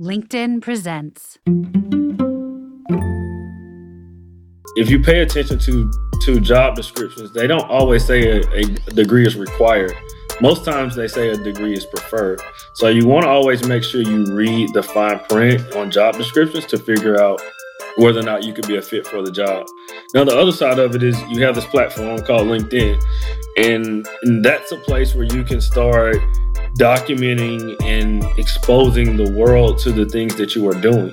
LinkedIn presents. If you pay attention to to job descriptions, they don't always say a, a degree is required. Most times they say a degree is preferred. So you want to always make sure you read the fine print on job descriptions to figure out whether or not you could be a fit for the job. Now the other side of it is you have this platform called LinkedIn, and, and that's a place where you can start documenting and exposing the world to the things that you are doing.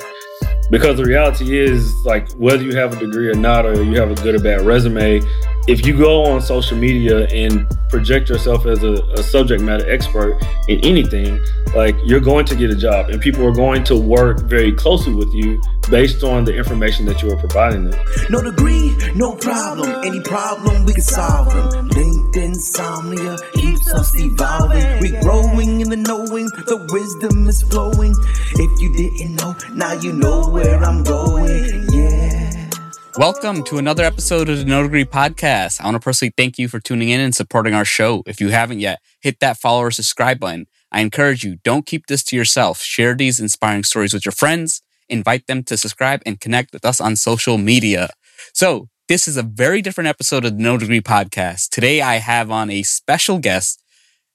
Because the reality is, like, whether you have a degree or not, or you have a good or bad resume, if you go on social media and project yourself as a, a, subject matter expert in anything, like you're going to get a job and people are going to work very closely with you based on the information that you are providing them. No degree, no problem. Any problem, we can solve them. Insomnia keeps us evolving. We growing in the knowing, the wisdom is flowing. If you didn't know, now you know where I'm going. Yeah. Welcome to another episode of the No Degree Podcast. I want to personally thank you for tuning in and supporting our show. If you haven't yet, hit that follow or subscribe button. I encourage you, don't keep this to yourself. Share these inspiring stories with your friends, invite them to subscribe, and connect with us on social media. So, this is a very different episode of the No Degree Podcast. Today, I have on a special guest,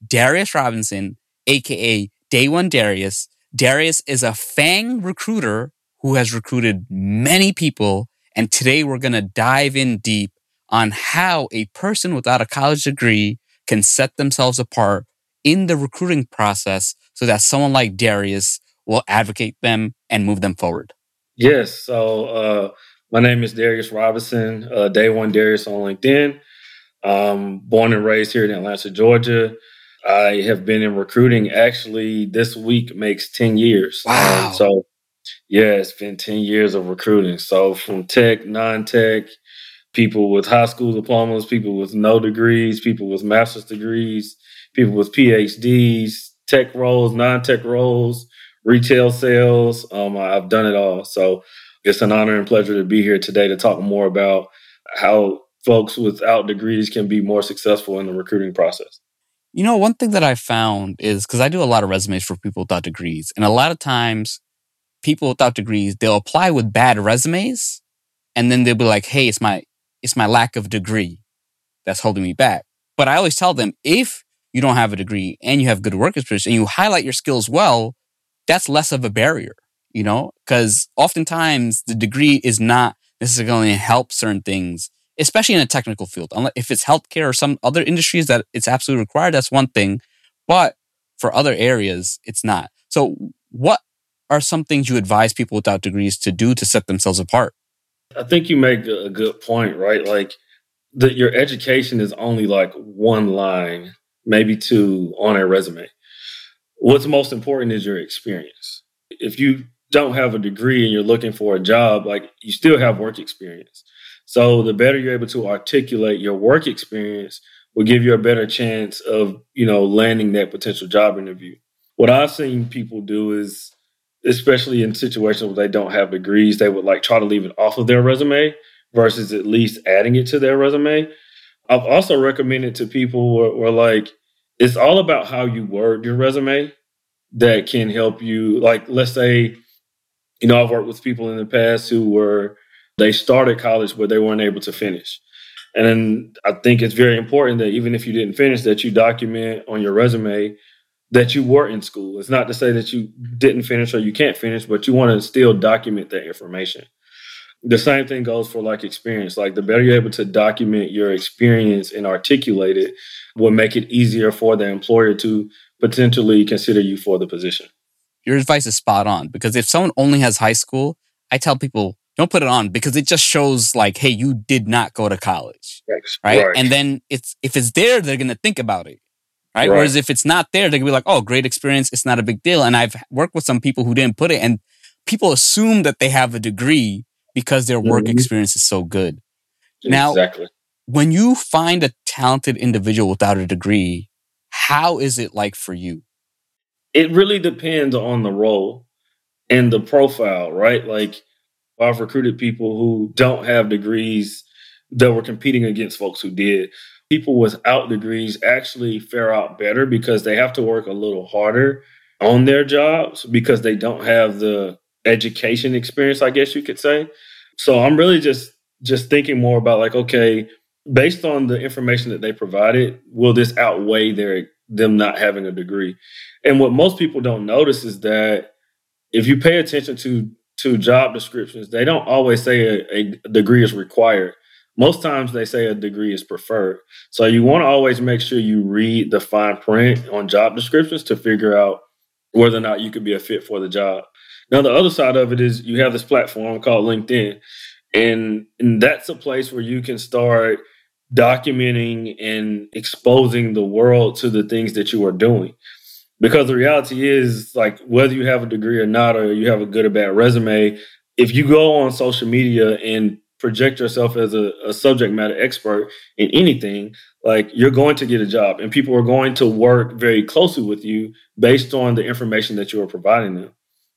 Darius Robinson, aka Day One Darius. Darius is a FANG recruiter who has recruited many people and today we're going to dive in deep on how a person without a college degree can set themselves apart in the recruiting process so that someone like Darius will advocate them and move them forward. Yes. So, uh, my name is Darius Robinson, uh, Day One Darius on LinkedIn. Um, born and raised here in Atlanta, Georgia. I have been in recruiting actually this week makes 10 years. Wow. Um, so yeah, it's been 10 years of recruiting. So from tech, non-tech, people with high school diplomas, people with no degrees, people with master's degrees, people with PhDs, tech roles, non-tech roles, retail sales. Um, I've done it all. So it's an honor and pleasure to be here today to talk more about how folks without degrees can be more successful in the recruiting process. You know, one thing that I found is because I do a lot of resumes for people without degrees, and a lot of times people without degrees, they'll apply with bad resumes and then they'll be like, hey, it's my, it's my lack of degree that's holding me back. But I always tell them if you don't have a degree and you have good work experience and you highlight your skills well, that's less of a barrier, you know, because oftentimes the degree is not necessarily going to help certain things, especially in a technical field. If it's healthcare or some other industries that it's absolutely required, that's one thing. But for other areas, it's not. So what are some things you advise people without degrees to do to set themselves apart? I think you make a good point, right? Like that your education is only like one line, maybe two on a resume. What's most important is your experience. If you don't have a degree and you're looking for a job, like you still have work experience. So the better you're able to articulate your work experience will give you a better chance of, you know, landing that potential job interview. What I've seen people do is especially in situations where they don't have degrees, they would like try to leave it off of their resume versus at least adding it to their resume. I've also recommended to people where, where like it's all about how you word your resume that can help you. Like, let's say, you know, I've worked with people in the past who were they started college but they weren't able to finish. And I think it's very important that even if you didn't finish, that you document on your resume that you were in school. It's not to say that you didn't finish or you can't finish, but you want to still document that information. The same thing goes for like experience. Like the better you're able to document your experience and articulate it will make it easier for the employer to potentially consider you for the position. Your advice is spot on because if someone only has high school, I tell people don't put it on because it just shows like, hey, you did not go to college. Right. right. And then it's if it's there, they're gonna think about it right? right? Whereas if it's not there, they can be like, oh, great experience. It's not a big deal. And I've worked with some people who didn't put it and people assume that they have a degree because their work mm-hmm. experience is so good. Now, exactly. when you find a talented individual without a degree, how is it like for you? It really depends on the role and the profile, right? Like I've recruited people who don't have degrees that were competing against folks who did people without degrees actually fare out better because they have to work a little harder on their jobs because they don't have the education experience, I guess you could say. So I'm really just just thinking more about like, okay, based on the information that they provided, will this outweigh their them not having a degree? And what most people don't notice is that if you pay attention to to job descriptions, they don't always say a, a degree is required. Most times they say a degree is preferred. So you want to always make sure you read the fine print on job descriptions to figure out whether or not you could be a fit for the job. Now the other side of it is you have this platform called LinkedIn. And, and that's a place where you can start documenting and exposing the world to the things that you are doing. Because the reality is like whether you have a degree or not or you have a good or bad resume if you go on social media and project yourself as a, a, subject matter expert in anything like you're going to get a job and people are going to work very closely with you based on the information that you are providing them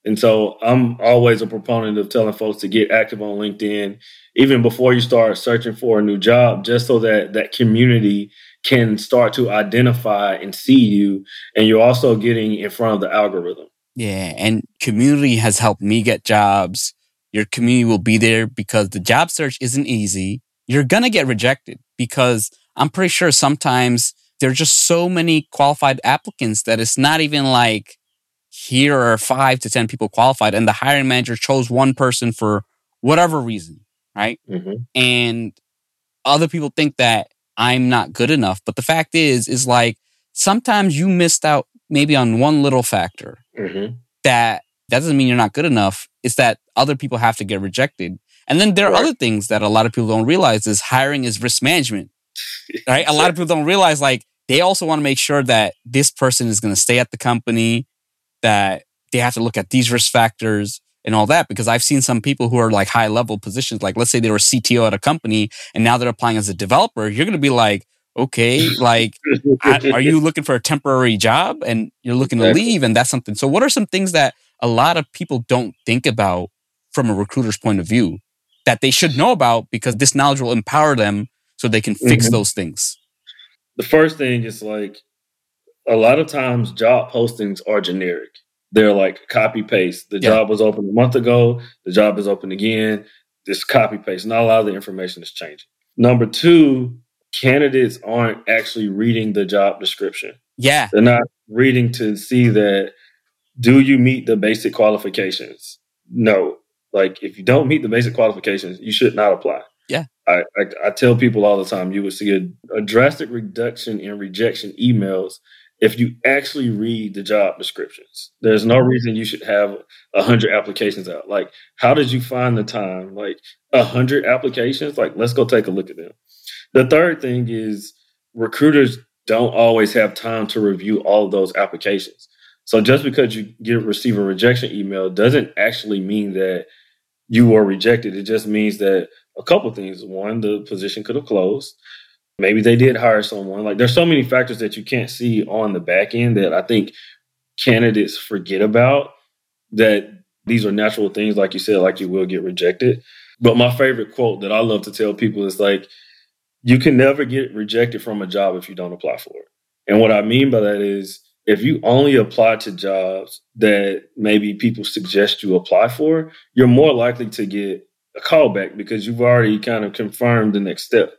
and so i'm always a proponent of telling folks to get active on linkedin even before you start searching for a new job just so that that community can start to identify and see you and you're also getting in front of the algorithm. Yeah and community has helped me get jobs. Your community will be there because the job search isn't easy. You're gonna get rejected because i'm pretty sure sometimes there are just so many qualified applicants that it's not even like here are five to ten people qualified and the hiring manager chose one person for whatever reason right mm-hmm. and other people think that I'm not good enough. But the fact is, is like sometimes you missed out maybe on one little factor mm-hmm. that that doesn't mean you're not good enough. It's that other people have to get rejected. And then there are right. other things that a lot of people don't realize is hiring is risk management. Right? a lot of people don't realize like they also want to make sure that this person is going to stay at the company, that they have to look at these risk factors and all that because I've seen some people who are like high level positions, like let's say they were CTO at a company and now they're applying as a developer. You're going to be like, okay, like, are you looking for a temporary job and you're looking to leave? And that's something. So, what are some things that a lot of people don't think about from a recruiter's point of view that they should know about because this knowledge will empower them so they can fix mm-hmm. those things? The first thing is like a lot of times job postings are generic they're like copy paste. The yeah. job was open a month ago. The job is open again. This copy paste. Not a lot of the information is changing. Number two, candidates aren't actually reading the job description. Yeah. They're not reading to see that do you meet the basic qualifications? No. Like if you don't meet the basic qualifications, you should not apply. Yeah. I, I, I tell people all the time you would see a, a drastic reduction in rejection emails if you actually read the job descriptions. There's no reason you should have a hundred applications out. Like, how did you find the time? Like a hundred applications? Like, let's go take a look at them. The third thing is recruiters don't always have time to review all of those applications. So just because you get receive a rejection email doesn't actually mean that you were rejected. It just means that a couple things. One, the position could have closed. Maybe they did hire someone. Like there's so many factors that you can't see on the back end that I think candidates forget about that these are natural things, like you said, like you will get rejected. But my favorite quote that I love to tell people is like, you can never get rejected from a job if you don't apply for it. And what I mean by that is if you only apply to jobs that maybe people suggest you apply for, you're more likely to get a callback because you've already kind of confirmed the next step.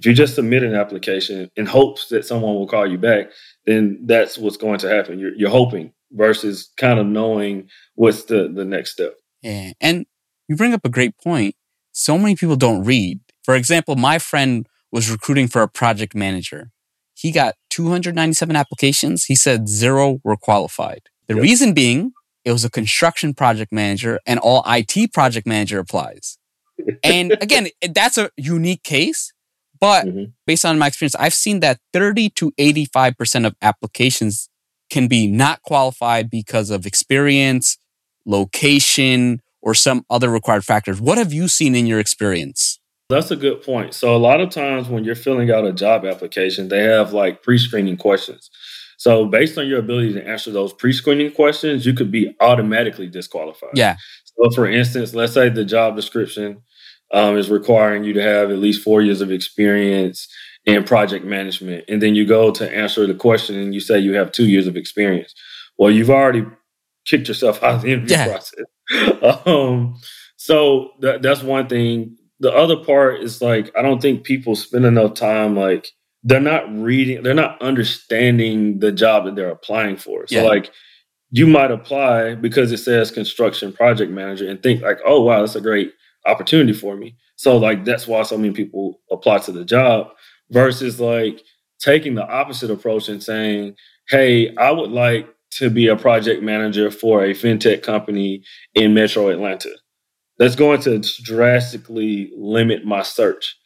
If you just submit an application in hopes that someone will call you back, then that's what's going to happen. You're, you're hoping versus kind of knowing what's the, the next step. Yeah. And you bring up a great point. So many people don't read. For example, my friend was recruiting for a project manager. He got 297 applications. He said zero were qualified. The yep. reason being, it was a construction project manager and all IT project manager applies. And again, that's a unique case but mm-hmm. based on my experience, I've seen that 30 to 85% of applications can be not qualified because of experience, location, or some other required factors. What have you seen in your experience? That's a good point. So, a lot of times when you're filling out a job application, they have like pre screening questions. So, based on your ability to answer those pre screening questions, you could be automatically disqualified. Yeah. So, for instance, let's say the job description um, is requiring you to have at least four years of experience in project management. And then you go to answer the question and you say you have two years of experience. well, you've already kicked yourself out of the interview Yeah. process. um, so that, that's one thing. The other part is like I don't think people spend enough time like they're not reading, they're not understanding the job that they're applying for. So Yeah. like you might apply because it says construction project manager and think like, oh wow, that's a great opportunity for me. So like that's why so many people apply to the job versus like taking the opposite approach and saying, hey, I would like to be a project manager for a fintech company in Metro Atlanta. That's going to drastically limit my search.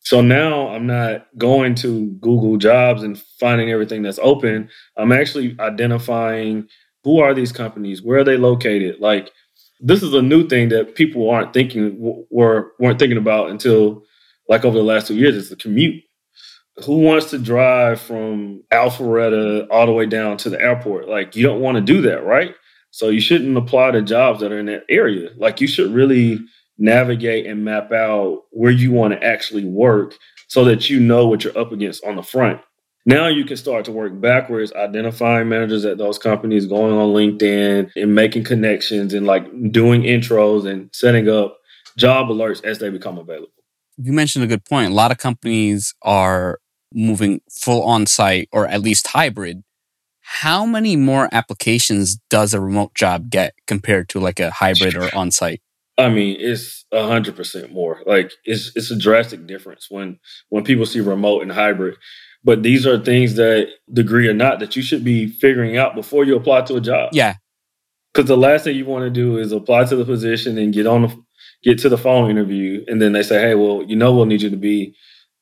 So now I'm not going to Google jobs and finding everything that's open. I'm actually identifying who are these companies, where are they located. Like this is a new thing that people aren't thinking were weren't thinking about until like over the last two years. It's the commute. Who wants to drive from Alpharetta all the way down to the airport? Like you don't want to do that, right? So you shouldn't apply to jobs that are in that area. Like you should really navigate and map out where you want to actually work so that you know what you're up against on the front. Now you can start to work backwards, identifying managers at those companies, going on LinkedIn and making connections and like doing intros and setting up job alerts as they become available. You mentioned a good point. A lot of companies are moving full on site or at least hybrid. How many more applications does a remote job get compared to like a hybrid or on site? I mean, it's a hundred percent more. Like it's it's a drastic difference when when people see remote and hybrid. But these are things that, degree or not, that you should be figuring out before you apply to a job. Yeah. Because the last thing you want to do is apply to the position and get on the get to the phone interview, and then they say, "Hey, well, you know, we'll need you to be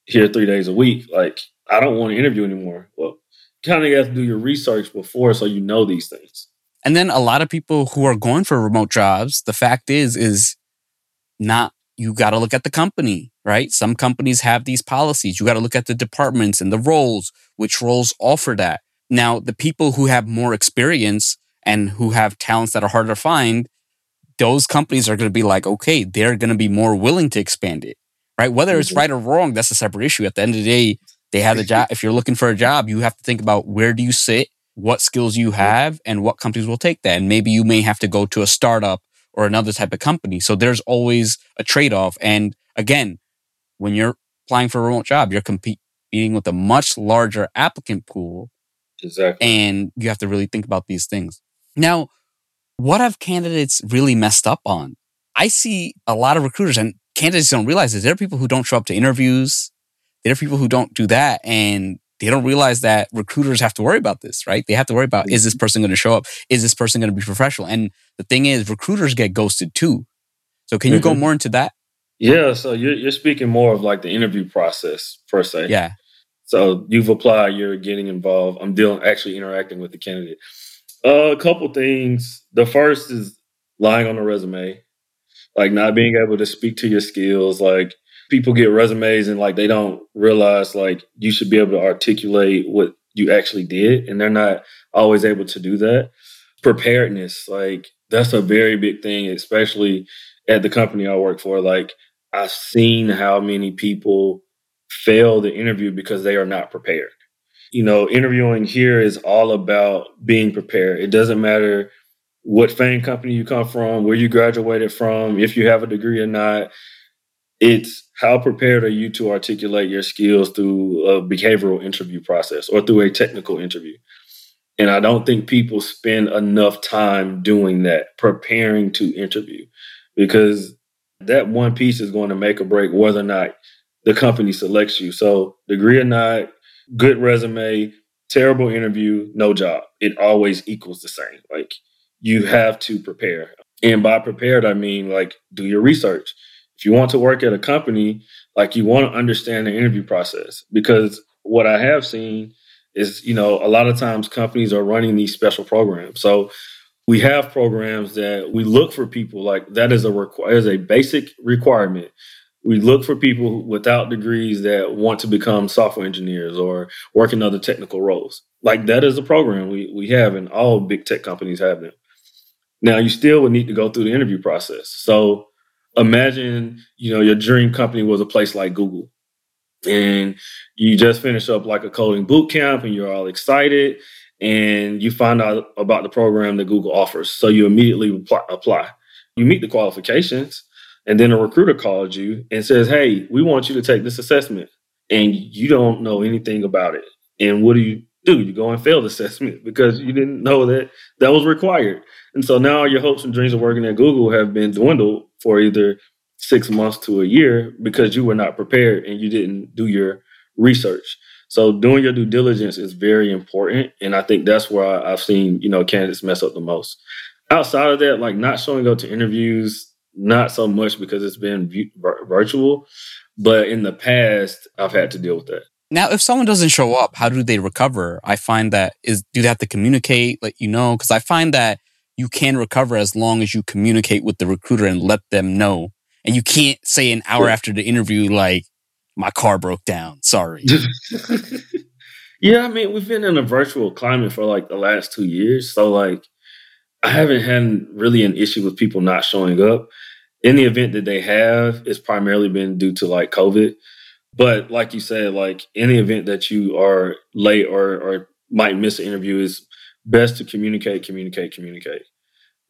here three days a week." Like, I don't want to interview anymore. Well, kind of have to do your research before so you know these things. And then a lot of people who are going for remote jobs, the fact is, is not, you got to look at the company, right? Some companies have these policies. You got to look at the departments and the roles, which roles offer that. Now, the people who have more experience and who have talents that are harder to find, those companies are going to be like, okay, they're going to be more willing to expand it, right? Whether it's Mhm. right or wrong, that's a separate issue. At the end of the day, they have the job. If you're looking for a job, you have to think about where do you sit, what skills you have, and what companies will take that. And maybe you may have to go to a startup or another type of company. So there's always a trade off. And again, when you're applying for a remote job, you're competing with a much larger applicant pool Exactly. and you have to really think about these things. Now, what have candidates really messed up on? I see a lot of recruiters and candidates don't realize this. There are people who don't show up to interviews. There are people who don't do that and they don't realize that recruiters have to worry about this, right? They have to worry about is this person going to show up? Is this person going to be professional? And the thing is, recruiters get ghosted too. So can you go Mhm. more into that? Yeah, so you're you're speaking more of like the interview process per se. Yeah. So you've applied, you're getting involved. I'm dealing actually interacting with the candidate. Uh, a couple things. The first is lying on the resume, like not being able to speak to your skills. Like people get resumes and like they don't realize like you should be able to articulate what you actually did, and they're not always able to do that. Preparedness, like that's a very big thing, especially at the company I work for. Like I've seen how many people fail the interview because they are not prepared. You know, interviewing here is all about being prepared. It doesn't matter what fame company you come from, where you graduated from, if you have a degree or not. It's how prepared are you to articulate your skills through a behavioral interview process or through a technical interview. And I don't think people spend enough time doing that, preparing to interview, because that one piece is going to make or break whether or not the company selects you. So, degree or not, good resume, terrible interview, no job. It always equals the same. Like, you have to prepare. And by prepared, I mean like do your research. If you want to work at a company, like you want to understand the interview process because what I have seen is, you know, a lot of times companies are running these special programs. So we have programs that we look for people like that is a is a basic requirement. We look for people without degrees that want to become software engineers or work in other technical roles. Like that is a program we we have, and all big tech companies have them. Now you still would need to go through the interview process. So imagine, you know, your dream company was a place like Google. And you just finished up like a coding boot camp and you're all excited. And you find out about the program that Google offers. So you immediately apply. You meet the qualifications, and then a recruiter calls you and says, Hey, we want you to take this assessment. And you don't know anything about it. And what do you do? You go and fail the assessment because you didn't know that that was required. And so now your hopes and dreams of working at Google have been dwindled for either six months to a year because you were not prepared and you didn't do your research. So doing your due diligence is very important. And I think that's where I've seen, you know, candidates mess up the most. Outside of that, like not showing up to interviews, not so much because it's been virtual, but in the past, I've had to deal with that. Now, if someone doesn't show up, how do they recover? I find that is do they have to communicate, let you know? Because I find that you can recover as long as you communicate with the recruiter and let them know. And you can't say an hour after the interview, like, my car broke down. Sorry. yeah, I mean, we've been in a virtual climate for like the last two years. So, like, I haven't had really an issue with people not showing up. In the event that they have, it's primarily been due to like COVID. But like you said, like any event that you are late or or might miss an interview is best to communicate, communicate, communicate.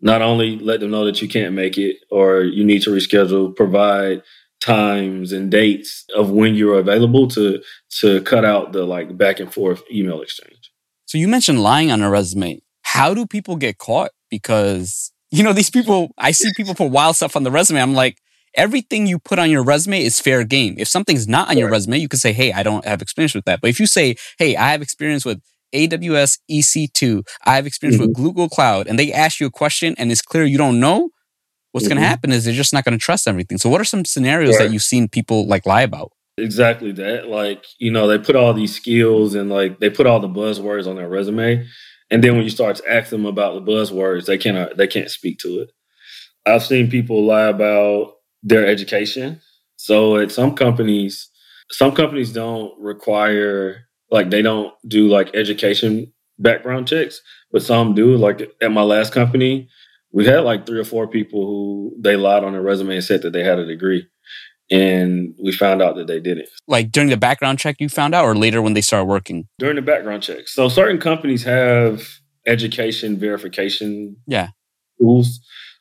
Not only let them know that you can't make it or you need to reschedule, provide times and dates of when you're available to to cut out the like back and forth email exchange. So you mentioned lying on a resume. How do people get caught? Because you know these people, I see people put wild stuff on the resume. I'm like, everything you put on your resume is fair game. If something's not on your resume, you can say, "Hey, I don't have experience with that." But if you say, "Hey, I have experience with AWS EC2. I have experience mm-hmm. with Google Cloud, and they ask you a question and it's clear you don't know, what's mm-hmm. going to happen is they're just not going to trust everything. So, what are some scenarios right. that you've seen people like lie about? Exactly that. Like, you know, they put all these skills and like they put all the buzzwords on their resume. And then when you start to ask them about the buzzwords, they cannot they can't speak to it. I've seen people lie about their education. So at some companies, some companies don't require like they don't do like education background checks, but some do. Like at my last company, we had like three or four people who they lied on their resume and said that they had a degree. And we found out that they didn't. Like during the background check, you found out, or later when they started working? During the background check. So certain companies have education verification yeah. tools.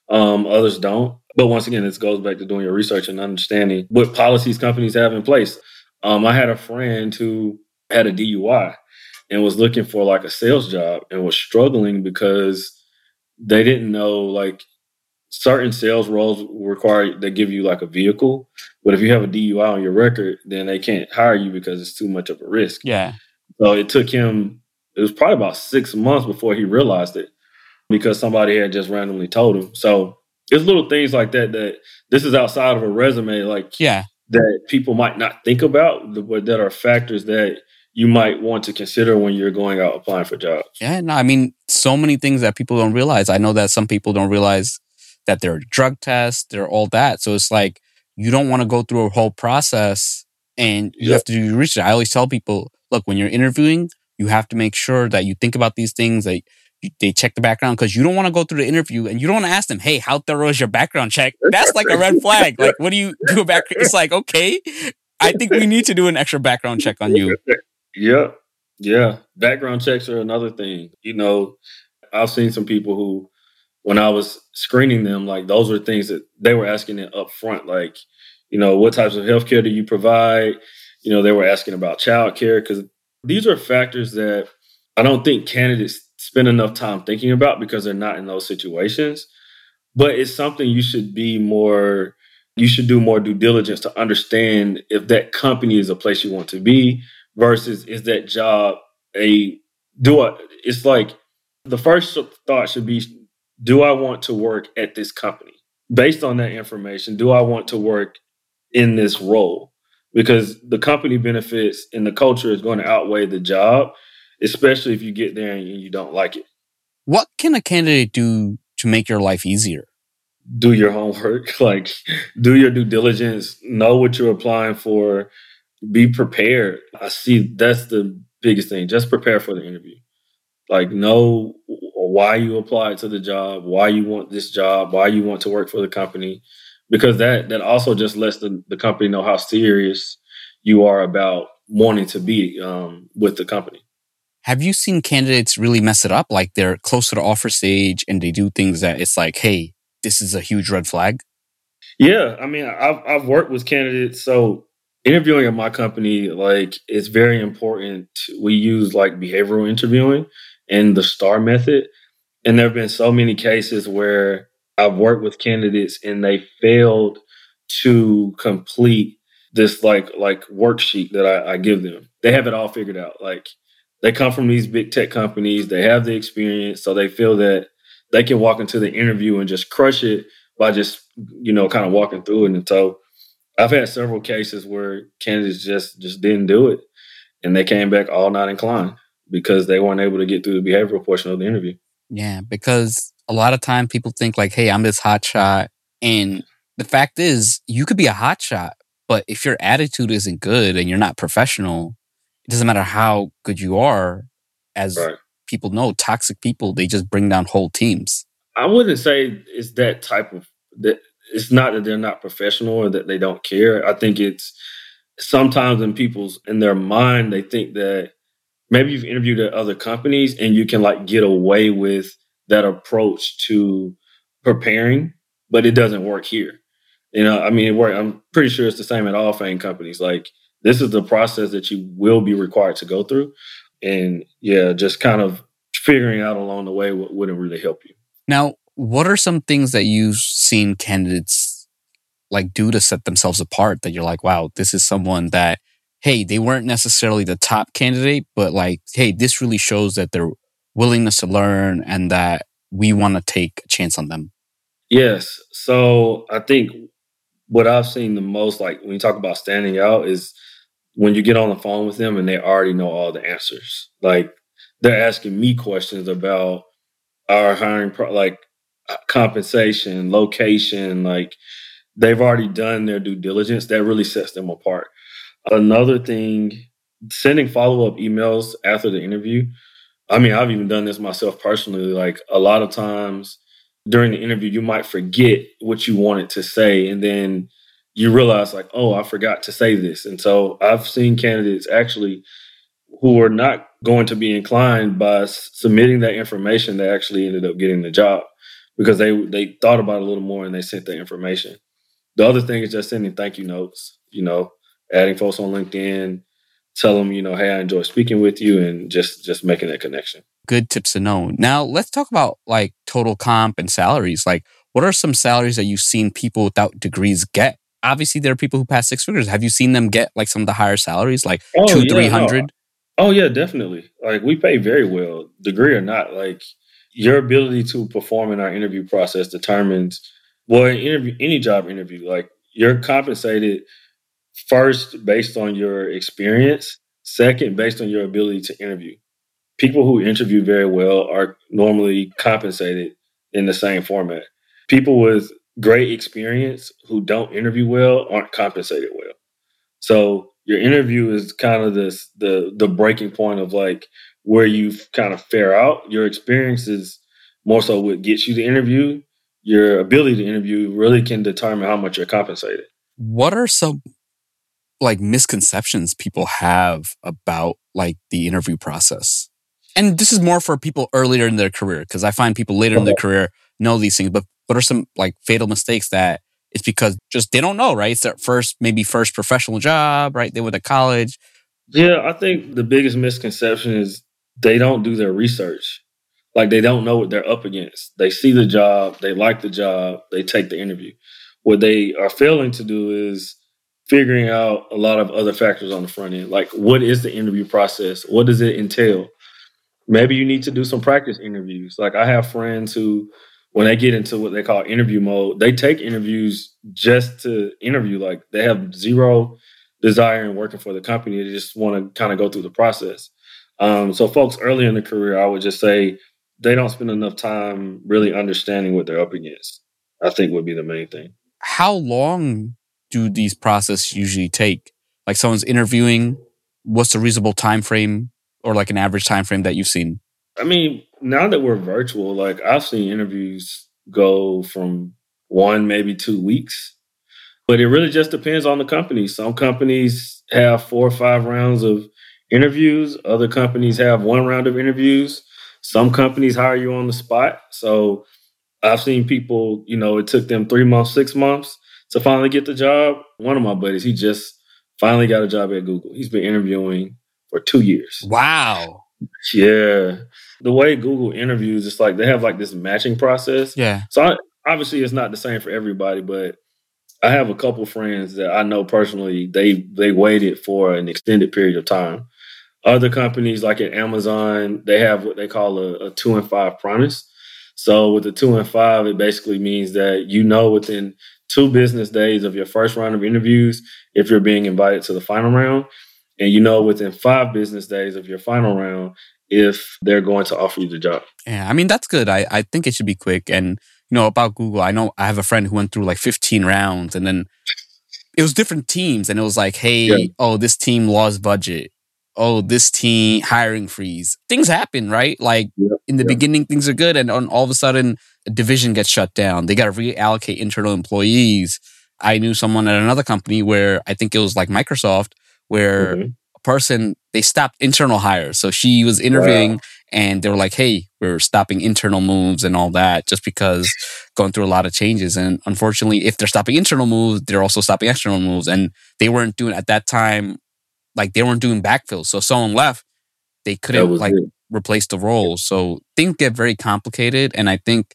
Um, others don't. But once again, this goes back to doing your research and understanding what policies companies have in place. Um, I had a friend who had a DUI and was looking for like a sales job and was struggling because they didn't know like certain sales roles require they give you like a vehicle, but if you have a DUI on your record, then they can't hire you because it's too much of a risk. Yeah. So it took him. It was probably about six months before he realized it because somebody had just randomly told him. So it's little things like that that this is outside of a resume, like yeah, that people might not think about, but that are factors that you might want to consider when you're going out applying for jobs. Yeah, no, I mean, so many things that people don't realize. I know that some people don't realize that there are drug tests, there are all that. So it's like you don't want to go through a whole process and you yep. have to do your research. I always tell people, look, when you're interviewing, you have to make sure that you think about these things, that you, they check the background because you don't want to go through the interview and you don't want to ask them, hey, how thorough is your background check? That's like a red flag. Like, what do you do a back? It's like, okay, I think we need to do an extra background check on you. Yeah. Yeah. Background checks are another thing. You know, I've seen some people who, when I was screening them, like those were things that they were asking it up front. Like, you know, what types of healthcare do you provide? You know, they were asking about childcare because these are factors that I don't think candidates spend enough time thinking about because they're not in those situations. But it's something you should be more, you should do more due diligence to understand if that company is a place you want to be versus is that job a do I it's like the first thought should be do I want to work at this company? Based on that information, do I want to work in this role? Because the company benefits and the culture is going to outweigh the job, especially if you get there and you don't like it. What can a candidate do to make your life easier? Do your homework, like do your due diligence, know what you're applying for, be prepared. I see that's the biggest thing. Just prepare for the interview. Like know why you applied to the job, why you want this job, why you want to work for the company, because that that also just lets the, the company know how serious you are about wanting to be um, with the company. Have you seen candidates really mess it up? Like they're close to the offer stage and they do things that it's like, hey, this is a huge red flag? Yeah, I mean, I've I've worked with candidates, so interviewing at my company, like, it's very important. We use like behavioral interviewing and the STAR method, and there have been so many cases where I've worked with candidates and they failed to complete this like like worksheet that I, I give them. They have it all figured out. Like they come from these big tech companies, they have the experience, so they feel that they can walk into the interview and just crush it by just you know kind of walking through it. And so I've had several cases where candidates just just didn't do it, and they came back all not inclined because they weren't able to get through the behavioral portion of the interview. Yeah, because a lot of time people think like, "Hey, I'm this hot shot," and the fact is, you could be a hot shot, but if your attitude isn't good and you're not professional, it doesn't matter how good you are. As Right. people know, toxic people they just bring down whole teams. I wouldn't say it's that type of that. It's not that they're not professional or that they don't care. I think it's sometimes in people's in their mind they think that maybe you've interviewed at other companies and you can like get away with that approach to preparing, but it doesn't work here. You know, I mean, it work. I'm pretty sure it's the same at all FANG companies. Like this is the process that you will be required to go through, and yeah, just kind of figuring out along the way what wouldn't really help you. Now, what are some things that you've seen candidates like do to set themselves apart that you're like, wow, this is someone that, hey, they weren't necessarily the top candidate, but like, hey, this really shows that their willingness to learn and that we want to take a chance on them. Yes. So I think what I've seen the most, like when you talk about standing out, is when you get on the phone with them and they already know all the answers. Like they're asking me questions about our hiring, pro- like compensation, location. Like they've already done their due diligence. That really sets them apart. Another thing, sending follow up emails after the interview. I mean, I've even done this myself personally. Like a lot of times during the interview, you might forget what you wanted to say, and then you realize, like, oh, I forgot to say this. And so I've seen candidates actually who are not going to be inclined by submitting that information, they actually ended up getting the job because they they thought about it a little more and they sent the information. The other thing is just sending thank you notes. You know, adding folks on LinkedIn, tell them, you know, hey, I enjoy speaking with you, and just just making that connection. Good tips to know. Now, let's talk about like total comp and salaries. Like, what are some salaries that you've seen people without degrees get? Obviously, there are people who pass six figures. Have you seen them get like some of the higher salaries, like Oh, two, yeah, three no. Oh yeah, definitely. Like we pay very well, degree or not. Like your ability to perform in our interview process determines well, in interview any job interview, like you're compensated first based on your experience, second based on your ability to interview. People who interview very well are normally compensated in the same format. People with great experience who don't interview well aren't compensated well. So your interview is kind of this the the breaking point of like where you kind of fare out. Your experience is more so what gets you the interview. Your ability to interview really can determine how much you're compensated. What are some like misconceptions people have about like the interview process? And this is more for people earlier in their career because I find people later in their career know these things. But what are some like fatal mistakes that it's because just they don't know, right? It's their first, maybe first professional job, right? They went to college. Yeah, I think the biggest misconception is they don't do their research. Like they don't know what they're up against. They see the job, they like the job, they take the interview. What they are failing to do is figuring out a lot of other factors on the front end. Like what is the interview process? What does it entail? Maybe you need to do some practice interviews. Like I have friends who when they get into what they call interview mode, they take interviews just to interview. Like they have zero desire in working for the company. They just want to kind of go through the process. Um, so, folks early in the career, I would just say they don't spend enough time really understanding what they're up against. I think would be the main thing. How long do these processes usually take? Like someone's interviewing, what's a reasonable time frame or like an average time frame that you've seen? I mean, now that we're virtual, like I've seen interviews go from one, maybe two weeks, but it really just depends on the company. Some companies have four or five rounds of interviews. Other companies have one round of interviews. Some companies hire you on the spot. So I've seen people, you know, it took them three months, six months to finally get the job. One of my buddies, he just finally got a job at Google. He's been interviewing for two years. Wow. Yeah. The way Google interviews, it's like they have like this matching process. Yeah. So I, obviously it's not the same for everybody, but I have a couple friends that I know personally, they they waited for an extended period of time. Other companies like at Amazon, they have what they call a, a two and five promise. So with the two and five, it basically means that you know within two business days of your first round of interviews if you're being invited to the final round. And you know within five business days of your final round if they're going to offer you the job. Yeah, I mean that's good. I, I think it should be quick. And you know about Google, I know I have a friend who went through like 15 rounds, and then it was different teams, and it was like, hey, Yeah. oh, this team lost budget. Oh, this team hiring freeze. Things happen, right? Like Yeah, in the yeah. beginning, things are good, and on all of a sudden, a division gets shut down. They got to reallocate internal employees. I knew someone at another company where I think it was like Microsoft, where Mhm. a person they stopped internal hires. So she was interviewing and they were like, "Hey, we're stopping internal moves and all that just because going through a lot of changes." And unfortunately, if they're stopping internal moves, they're also stopping external moves, and they weren't doing at that time like they weren't doing backfills. So someone left, they couldn't like it. replace the role. So things get very complicated, and I think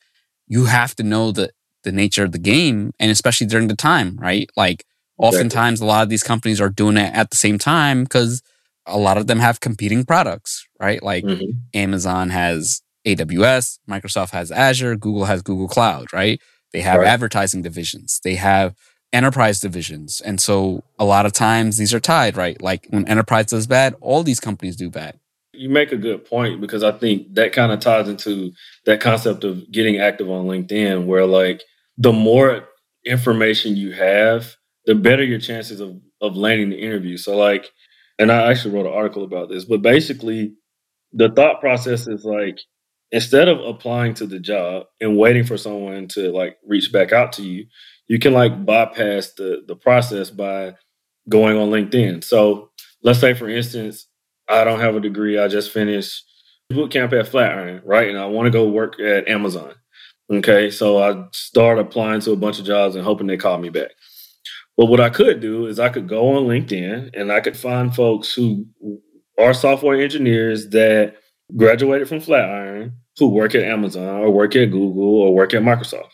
you have to know the the nature of the game, and especially during the time, right? Like Exactly. oftentimes a lot of these companies are doing it at the same time because a lot of them have competing products, right? Like Mhm. Amazon has AWS, Microsoft has Azure, Google has Google Cloud, right? They have Right. advertising divisions, they have enterprise divisions. And so a lot of times these are tied, right? Like when enterprise does bad, all these companies do bad. You make a good point because I think that kind of ties into that concept of getting active on LinkedIn, where like the more information you have, the better your chances of of landing the interview. So like, and I actually wrote an article about this, but basically, the thought process is like instead of applying to the job and waiting for someone to like reach back out to you, you can like bypass the the process by going on LinkedIn. So let's say for instance, I don't have a degree. I just finished boot camp at Flatiron, right? And I want to go work at Amazon. Okay. So I start applying to a bunch of jobs and hoping they call me back. But what I could do is I could go on LinkedIn and I could find folks who are software engineers that graduated from Flatiron who work at Amazon or work at Google or work at Microsoft.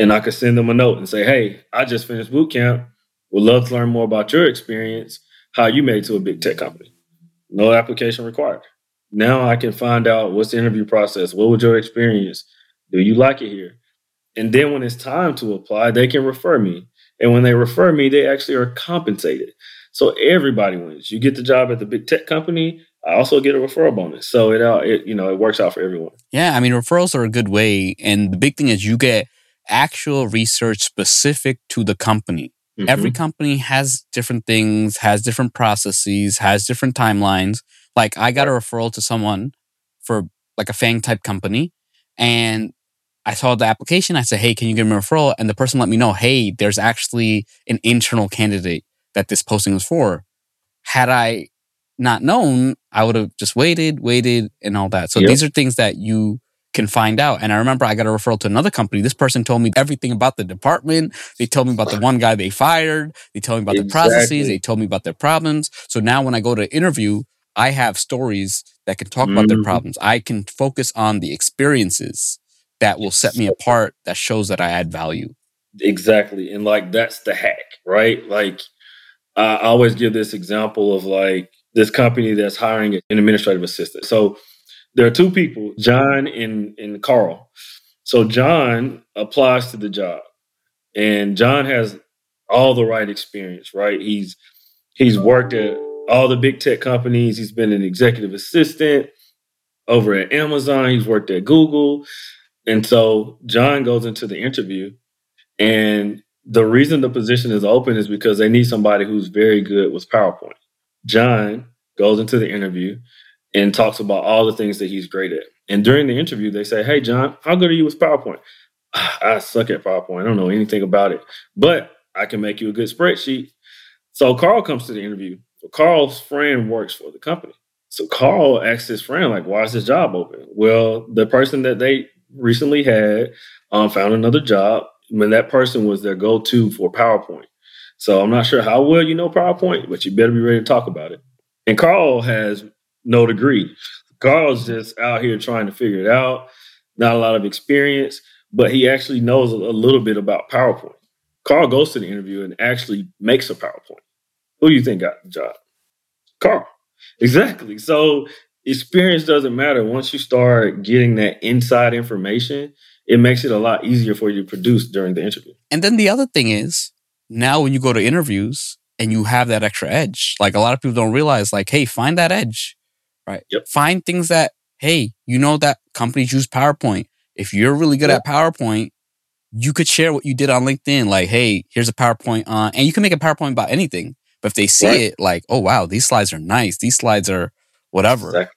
And I could send them a note and say, hey, I just finished boot camp. Would love to learn more about your experience, how you made to a big tech company. No application required. Now I can find out what's the interview process. What was your experience? Do you like it here? And then when it's time to apply, they can refer me. And when they refer me, they actually are compensated. So everybody wins. You get the job at the big tech company. I also get a referral bonus. So it, it you know, it works out for everyone. Yeah, I mean, referrals are a good way. And the big thing is you get actual research specific to the company. Every mm-hmm. company has different things, has different processes, has different timelines. Like I got a referral to someone for like a Fang type company, and I saw the application. I said, "Hey, can you give me a referral?" And the person let me know, "Hey, there's actually an internal candidate that this posting was for." Had I not known, I would have just waited, waited, and all that. So Yep. these are things that you can find out. And I remember I got a referral to another company. This person told me everything about the department. They told me about the one guy they fired. They told me about the processes. They told me about their problems. So now when I go to interview, I have stories that can talk about their Mhm. problems. I can focus on the experiences that will set me apart, that shows that I add value. Exactly. And like that's the hack, right? Like I always give this example of like this company that's hiring an administrative assistant. So there are two people, John and, and Carl. So John applies to the job and John has all the right experience, right? He's he's worked at all the big tech companies. He's been an executive assistant over at Amazon. He's worked at Google. And so John goes into the interview and the reason the position is open is because they need somebody who's very good with PowerPoint. John goes into the interview and talks about all the things that he's great at. And during the interview, they say, Hey, John, how good are you with PowerPoint? "Ah, I suck at PowerPoint. I don't know anything about it, but I can make you a good spreadsheet. So Carl comes to the interview Carl's friend works for the company. So Carl asks his friend, like, why is this job open? Well, the person that they recently had um, found another job when that person was their go-to for PowerPoint. So I'm not sure how well you know PowerPoint, but you better be ready to talk about it. And Carl has no degree. Carl's just out here trying to figure it out. Not a lot of experience, but he actually knows a little bit about PowerPoint. Carl goes to the interview and actually makes a PowerPoint. Who do you think got the job? Carl. Exactly. So experience doesn't matter. Once you start getting that inside information, it makes it a lot easier for you to produce during the interview. And then the other thing is now when you go to interviews and you have that extra edge, like a lot of people don't realize, like, hey, find that edge, right? Yep. Find things that, hey, you know that companies use PowerPoint. If you're really good Yep. at PowerPoint, you could share what you did on LinkedIn, like, hey, here's a PowerPoint on, and you can make a PowerPoint about anything. But if they see Right. it, like, oh wow, these slides are nice. These slides are whatever. Exactly.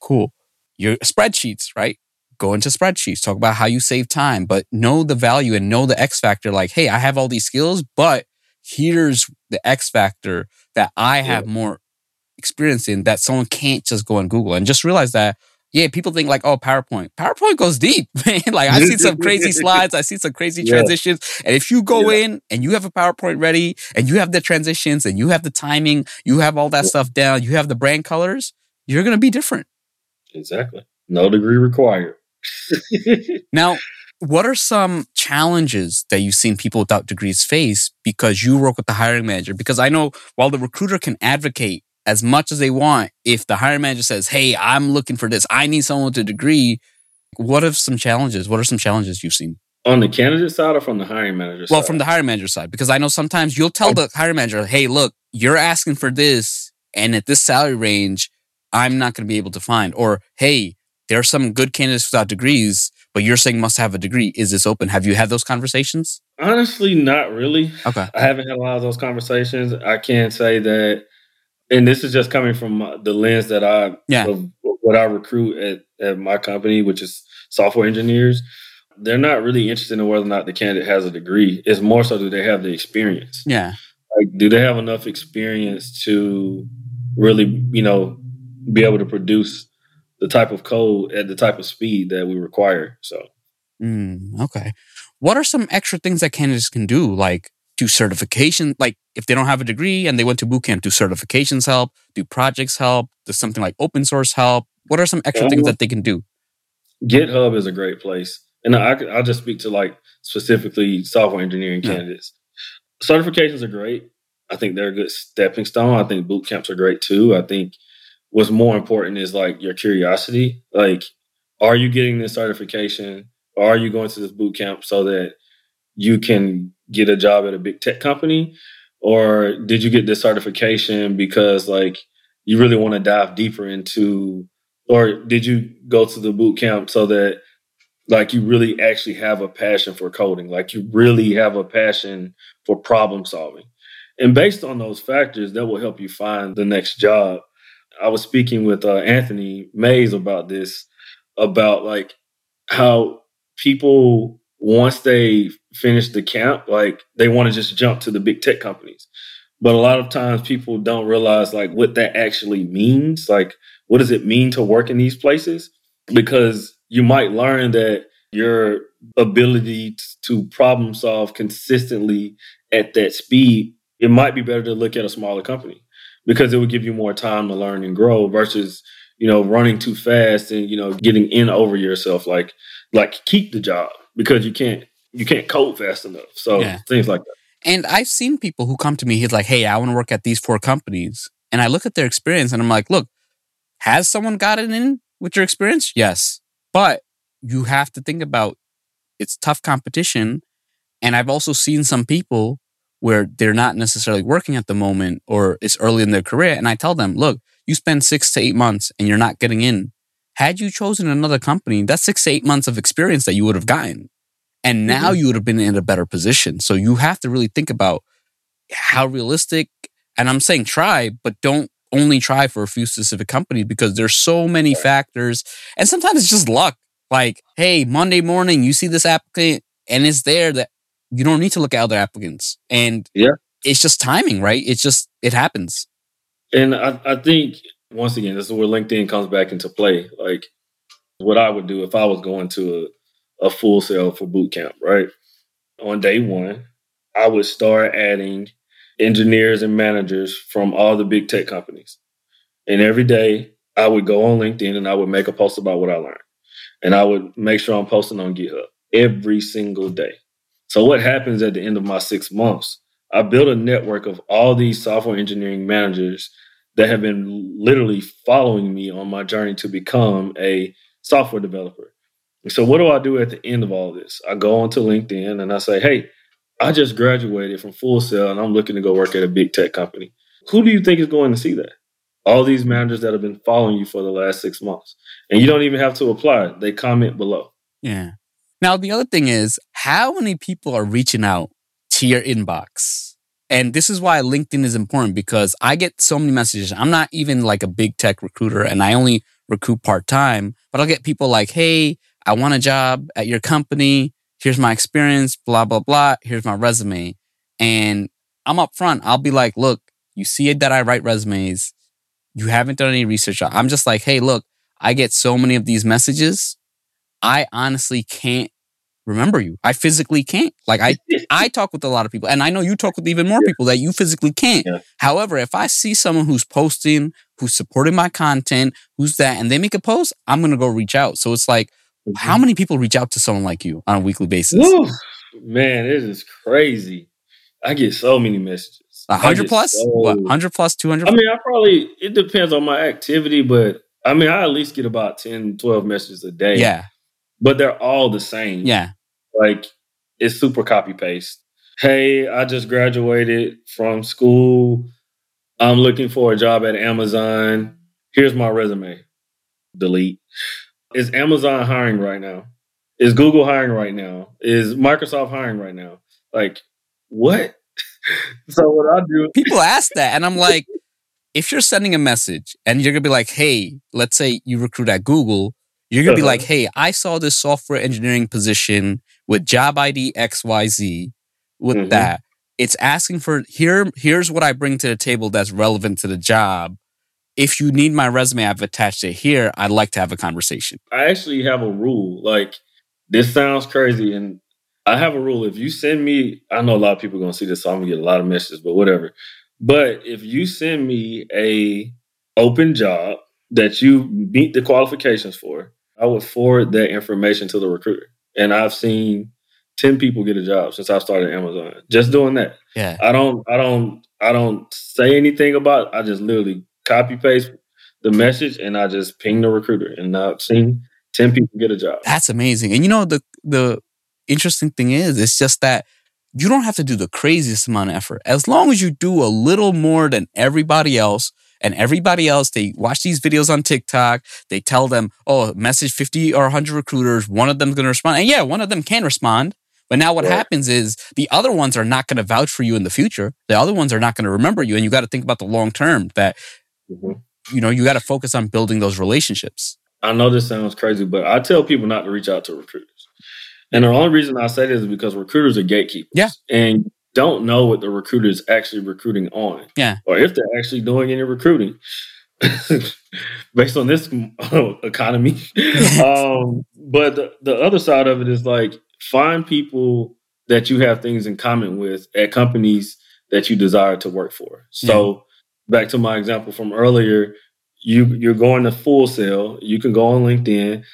Cool. Your spreadsheets, right? Go into spreadsheets, talk about how you save time, but know the value and know the X factor. Like, hey, I have all these skills, but here's the X factor that I have more experience in that someone can't just go on Google and just realize that. Yeah, people think like, oh, PowerPoint. PowerPoint goes deep, man. like I see some crazy slides, I see some crazy Yeah. transitions. And if you go Yeah. in and you have a PowerPoint ready and you have the transitions and you have the timing, you have all that Yeah. stuff down, you have the brand colors, you're gonna be different. Exactly. No degree required. Now, what are some challenges that you've seen people without degrees face because you work with the hiring manager? Because I know while the recruiter can advocate as much as they want, if the hiring manager says, Hey, I'm looking for this, I need someone with a degree, what are some challenges? What are some challenges you've seen? On the candidate side or from the hiring manager Well, side? from the hiring manager side, because I know sometimes you'll tell the hiring manager, Hey, look, you're asking for this, and at this salary range, I'm not going to be able to find. Or, Hey, there are some good candidates without degrees, but you're saying must have a degree. Is this open? Have you had those conversations? Honestly, not really. Okay. I haven't had a lot of those conversations. I can say that, and this is just coming from uh, the lens that I, Yeah. of what I recruit at, at my company, which is software engineers. They're not really interested in whether or not the candidate has a degree. It's more so do they have the experience. Yeah. Like, do they have enough experience to really, you know, be able to produce the type of code at the type of speed that we require? So, Mm, okay. What are some extra things that candidates can do? Like do certification, like if they don't have a degree and they went to boot camp, do certifications help? Do projects help? Does something like open source help? What are some extra things um, that they can do? GitHub is a great place. And I, I'll just speak to like specifically software engineering Yeah. candidates. Certifications are great. I think they're a good stepping stone. I think boot camps are great too. I think what's more important is like your curiosity. Like, are you getting this certification? Or are you going to this boot camp so that you can get a job at a big tech company? Or did you get this certification because like you really want to dive deeper into or did you go to the boot camp so that like you really actually have a passion for coding? Like you really have a passion for problem solving? And based on those factors that will help you find the next job. I was speaking with uh, anthony mays about this about like how people once they finish the camp like they want to just jump to the big tech companies but a lot of times people don't realize like what that actually means like what does it mean to work in these places? Because you might learn that your ability to problem solve consistently at that speed, it might be better to look at a smaller company because it would give you more time to learn and grow versus, you know, running too fast and, you know, getting in over yourself. Like, like keep the job because you can't, you can't code fast enough. So Yeah. things like that. And I've seen people who come to me, he's like, Hey, I want to work at these four companies. And I look at their experience and I'm like, look, has someone gotten in with your experience? Yes. But you have to think about it's tough competition. And I've also seen some people where they're not necessarily working at the moment or it's early in their career. And I tell them, look, you spend six to eight months and you're not getting in. Had you chosen another company, that's six to eight months of experience that you would have gotten. And now mm-hmm. you would have been in a better position. So you have to really think about how realistic, and I'm saying try, but don't only try for a few specific companies because there's so many factors. And sometimes it's just luck. Like, hey, Monday morning, you see this applicant and it's there that you don't need to look at other applicants. And Yeah. it's just timing, right? It's just, it happens. And I, I think once again, this is where LinkedIn comes back into play. Like what I would do if I was going to a, a Full Sail for boot camp, right? On day one, I would start adding engineers and managers from all the big tech companies. And every day I would go on LinkedIn and I would make a post about what I learned. And I would make sure I'm posting on GitHub every single day. So what happens at the end of my six months? I built a network of all these software engineering managers that have been literally following me on my journey to become a software developer. And so what do I do at the end of all this? I go onto LinkedIn and I say, hey, I just graduated from Full Sail and I'm looking to go work at a big tech company. Who do you think is going to see that? All these managers that have been following you for the last six months. And you don't even have to apply, they comment below. Yeah. Now, the other thing is, how many people are reaching out to your inbox? And this is why LinkedIn is important because I get so many messages. I'm not even like a big tech recruiter and I only recruit part time, but I'll get people like, Hey, I want a job at your company. Here's my experience, blah, blah, blah. Here's my resume. And I'm upfront. I'll be like, look, you see that I write resumes. You haven't done any research. I'm just like, Hey, look, I get so many of these messages. I honestly can't remember you. I physically can't. Like I I talk with a lot of people and I know you talk with even more Yeah. people that you physically can't. Yeah. However, if I see someone who's posting, who's supporting my content, who's that and they make a post, I'm going to go reach out. So it's like how mm-hmm. many people reach out to someone like you on a weekly basis? Woo! Man, is crazy. I get so many messages. A I hundred plus? so- What? Hundred plus? Two hundred? I mean, I probably, it depends on my activity, but I mean, I at least get about 10, 12 messages a day. Yeah, But they're all the same. yeah, Like, it's super copy paste. Hey, I just graduated from school. I'm looking for a job at Amazon. Here's my resume. Delete. Is Amazon hiring right now? Is Google hiring right now? Is Microsoft hiring right now? Like, what? so what I do people ask that and i'm like if you're sending a message and you're gonna be like hey let's say you recruit at google you're gonna be Uh-huh. like hey i saw this software engineering position with job id xyz with Mhm. that it's asking for here here's what i bring to the table that's relevant to the job if you need my resume i've attached it here i'd like to have a conversation I actually have a rule. Like, this sounds crazy, and I have a rule. If you send me, I know a lot of people are gonna see this, so I'm gonna get a lot of messages, but whatever. But if you send me a open job that you meet the qualifications for, I would forward that information to the recruiter. And I've seen 10 people get a job since I started Amazon. Just doing that. yeah I don't I don't I don't say anything about it. I just literally copy paste the message and I just ping the recruiter. And I've seen 10 people get a job. That's amazing. And you know the the interesting thing is it's just that you don't have to do the craziest amount of effort. As long as you do a little more than everybody else and everybody else they watch these videos on TikTok, they tell them, "Oh, message 50 or 100 recruiters, one of them's going to respond." And yeah, one of them can respond. But now what Right. happens is the other ones are not going to vouch for you in the future. The other ones are not going to remember you and you got to think about the long term that Mhm. you know, you got to focus on building those relationships. I know this sounds crazy, but I tell people not to reach out to recruiters. And the only reason I say this is because recruiters are gatekeepers. Yeah. And don't know what the recruiter is actually recruiting on. Yeah. Or if they're actually doing any recruiting. Based on this economy. um, but the, the other side of it is like find people that you have things in common with at companies that you desire to work for. So back to my example from earlier, you you're going to Full Sail. You can go on LinkedIn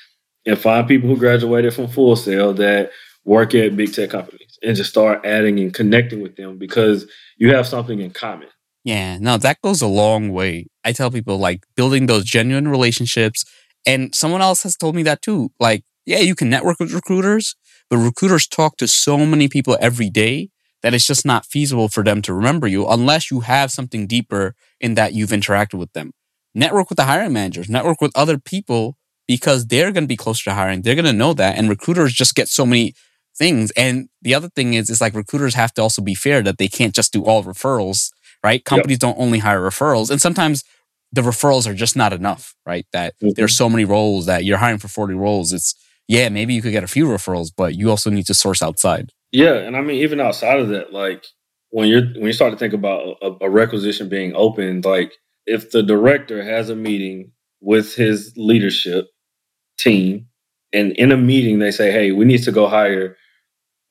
and find people who graduated from Full Sail that work at big tech companies and just start adding and connecting with them because you have something in common. Yeah, no, that goes a long way. I tell people like building those genuine relationships. And someone else has told me that too. Like, yeah, you can network with recruiters, but recruiters talk to so many people every day that it's just not feasible for them to remember you unless you have something deeper in that you've interacted with them. Network with the hiring managers, network with other people because they're going to be closer to hiring. They're going to know that. And recruiters just get so many things. And the other thing is, is like recruiters have to also be fair that they can't just do all referrals right? Companies don't only hire referrals, and sometimes the referrals are just not enough, right? That Mhm. there's so many roles that you're hiring for 40 roles. It's yeah, maybe you could get a few referrals, but you also need to source outside. Yeah, and I mean even outside of that, like when you're when you start to think about a, a requisition being opened, like if the director has a meeting with his leadership team, and in a meeting they say, "Hey, we need to go hire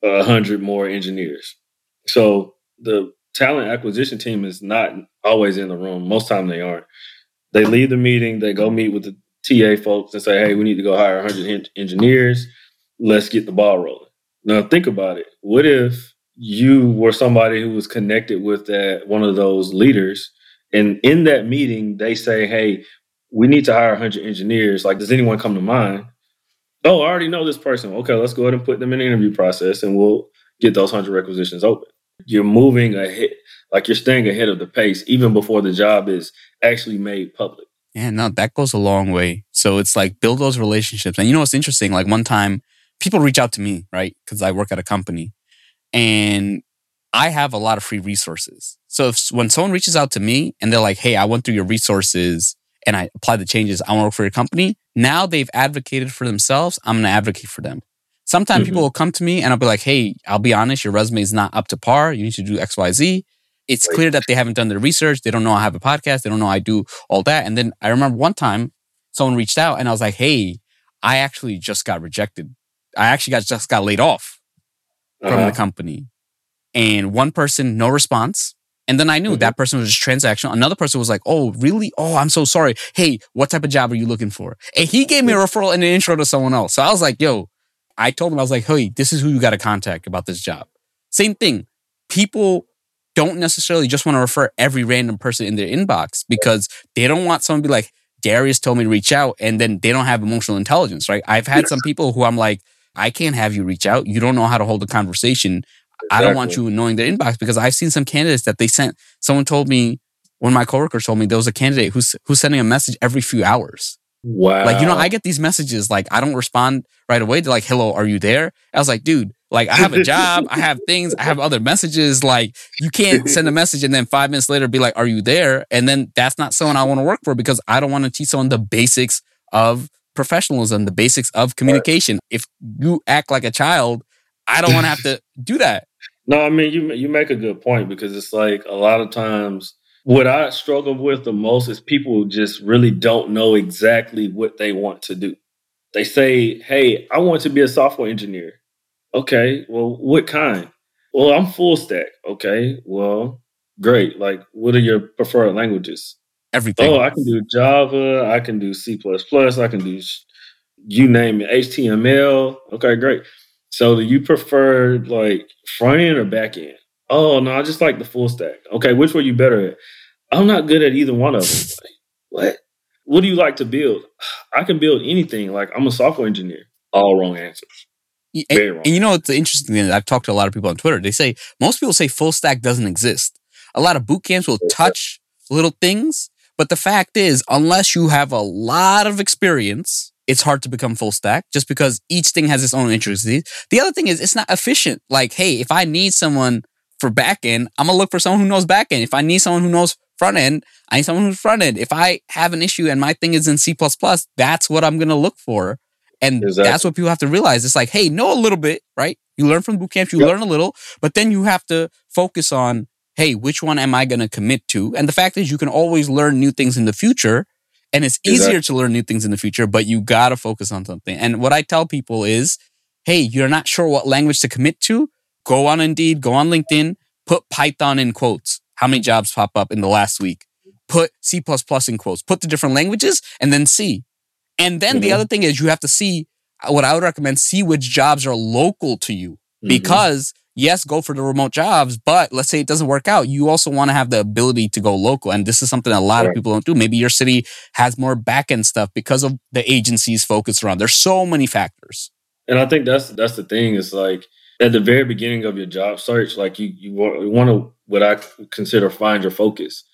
a hundred more engineers," so the talent acquisition team is not always in the room. Most time they aren't. They leave the meeting, they go meet with the TA folks and say, "Hey, we need to go hire 100 engineers. Let's get the ball rolling." Now think about it. What if you were somebody who was connected with that one of those leaders, and in that meeting they say, "Hey, we need to hire 100 engineers. Like, does anyone come to mind?" Oh, I already know this person. Okay, let's go ahead and put them in the interview process, and we'll get those 100 requisitions open. You're moving ahead, like you're staying ahead of the pace, even before the job is actually made public. Yeah, no, that goes a long way. So it's like build those relationships. And you know what's interesting? Like one time, people reach out to me, right? Because I work at a company and I have a lot of free resources. So if when someone reaches out to me and they're like, hey, I went through your resources and I applied the changes, I want to work for your company. Now they've advocated for themselves. I'm going to advocate for them. Sometimes mm-hmm. people will come to me and I'll be like, hey, I'll be honest, your resume is not up to par. You need to do X, Y, Z. It's right. clear that they haven't done their research. They don't know I have a podcast. They don't know I do all that. And then I remember one time someone reached out and I was like, hey, I actually just got rejected. I actually got just got laid off uh-huh. from the company. And one person, no response. And then I knew mm-hmm. that person was just transactional. Another person was like, Oh, really? Oh, I'm so sorry. Hey, what type of job are you looking for? And he gave me a referral and an intro to someone else. So I was like, Yo, I told him, I was like, Hey, this is who you got to contact about this job. Same thing. People don't necessarily just want to refer every random person in their inbox because they don't want someone to be like, Darius told me to reach out and then they don't have emotional intelligence, right? I've had some people who I'm like, I can't have you reach out. You don't know how to hold a conversation. Exactly. I don't want you knowing their inbox because I've seen some candidates that they sent. Someone told me, one of my coworkers told me there was a candidate who's who's sending a message every few hours. Wow. Like, you know, I get these messages, like I don't respond right away. They're like, hello, are you there? I was like, dude, like I have a job, I have things, I have other messages. Like you can't send a message and then five minutes later be like, "Are you there?" And then that's not someone I want to work for because I don't want to teach someone the basics of professionalism, the basics of communication. Right. If you act like a child, I don't want to have to do that. No, I mean you you make a good point because it's like a lot of times what I struggle with the most is people just really don't know exactly what they want to do. They say, "Hey, I want to be a software engineer." Okay, well, what kind? Well, I'm full stack. Okay, well, great. Like, what are your preferred languages? Everything. Oh, I can do Java. I can do C++. I can do you name it, HTML. Okay, great. So, do you prefer like front end or back end? Oh no, I just like the full stack. Okay, which were you better at? I'm not good at either one of them. Like, what? What do you like to build? I can build anything. Like I'm a software engineer. All wrong answers. And, and, you know, it's interesting thing. I've talked to a lot of people on Twitter. They say most people say full stack doesn't exist. A lot of boot camps will touch little things, but the fact is, unless you have a lot of experience, it's hard to become full stack just because each thing has its own intricacies. The other thing is, it's not efficient. Like, hey, if I need someone for back end, I'm gonna look for someone who knows back end. If I need someone who knows front end, I need someone who's front end. If I have an issue and my thing is in C, that's what I'm gonna look for. And exactly. that's what people have to realize. It's like, hey, know a little bit, right? You learn from boot camps, you yep. learn a little, but then you have to focus on, hey, which one am I to commit to? And the fact is, you can always learn new things in the future. And it's exactly. easier to learn new things in the future, but you got to focus on something. And what I tell people is, hey, you're not sure what language to commit to? Go on Indeed, go on LinkedIn, put Python in quotes. How many jobs pop up in the last week? Put C in quotes, put the different languages, and then see and then mm-hmm. the other thing is you have to see what I would recommend see which jobs are local to you mm-hmm. because yes, go for the remote jobs, but let's say it doesn't work out. You also want to have the ability to go local. And this is something a lot right. of people don't do. Maybe your city has more back end stuff because of the agencies focused around. There's so many factors. And I think that's that's the thing. Is like at the very beginning of your job search, like you you want, you want to what I consider find your focus.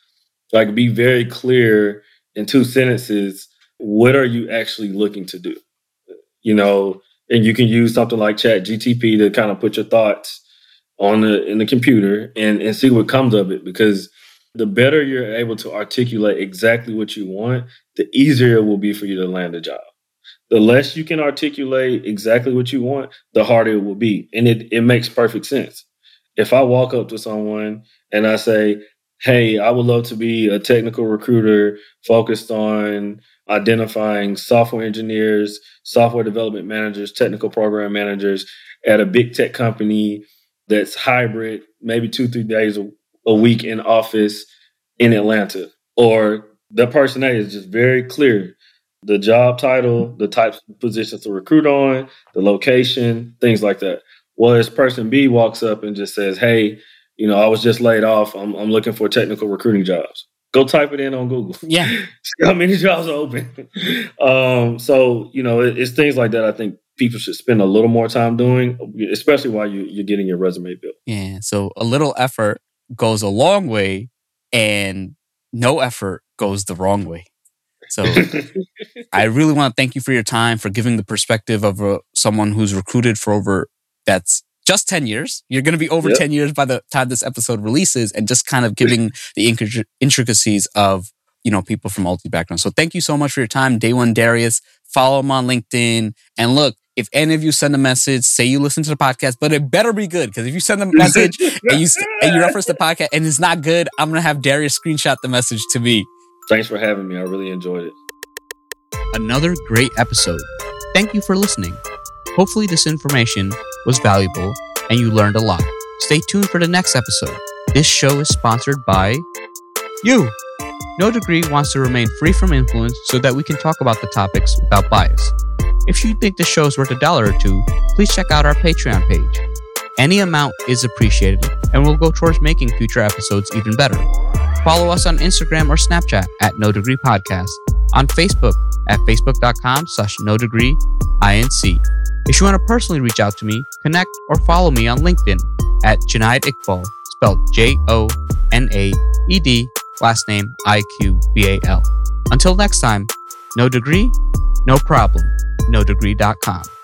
Like be very clear in two sentences what are you actually looking to do? You know, and you can use something like Chat GTP to kind of put your thoughts on the in the computer and, and see what comes of it because the better you're able to articulate exactly what you want, the easier it will be for you to land a job. The less you can articulate exactly what you want, the harder it will be. And it, it makes perfect sense. If I walk up to someone and I say, hey, I would love to be a technical recruiter focused on identifying software engineers, software development managers, technical program managers at a big tech company that's hybrid, maybe two, three days a, a week in office in Atlanta. Or the person A is just very clear. The job title, the types of positions to recruit on, the location, things like that. Well, Whereas person B walks up and just says, Hey, you know, I was just laid off. I'm, I'm looking for technical recruiting jobs. Go type it in on Google. Yeah. See how many jobs are open. um, so, you know, it, it's things like that I think people should spend a little more time doing, especially while you, you're getting your resume built. Yeah. So a little effort goes a long way and no effort goes the wrong way. So I really want to thank you for your time, for giving the perspective of uh, someone who's recruited for over that's just 10 years. You're going to be over Yep. 10 years by the time this episode releases and just kind of giving the intric- intricacies of, you know, people from multi backgrounds. So thank you so much for your time. Day one Darius, follow him on LinkedIn. And look, if any of you send a message, say you listen to the podcast, but it better be good. Because if you send a message and you, and you reference the podcast and it's not good, I'm going to have Darius screenshot the message to me. Thanks for having me. I really enjoyed it. another great episode. Thank you for listening. Hopefully, this information was valuable and you learned a lot. Stay tuned for the next episode. This show is sponsored by you. No Degree wants to remain free from influence so that we can talk about the topics without bias. If you think the show is worth a dollar or two, please check out our Patreon page. Any amount is appreciated and will go towards making future episodes even better. Follow us on Instagram or Snapchat at No Degree Podcast, on Facebook at facebook.com slash no degree inc. If you want to personally reach out to me, connect or follow me on LinkedIn at Jonaed Iqbal, spelled J O N A E D, last name I Q B A L. Until next time, no degree, no problem, no degree.com.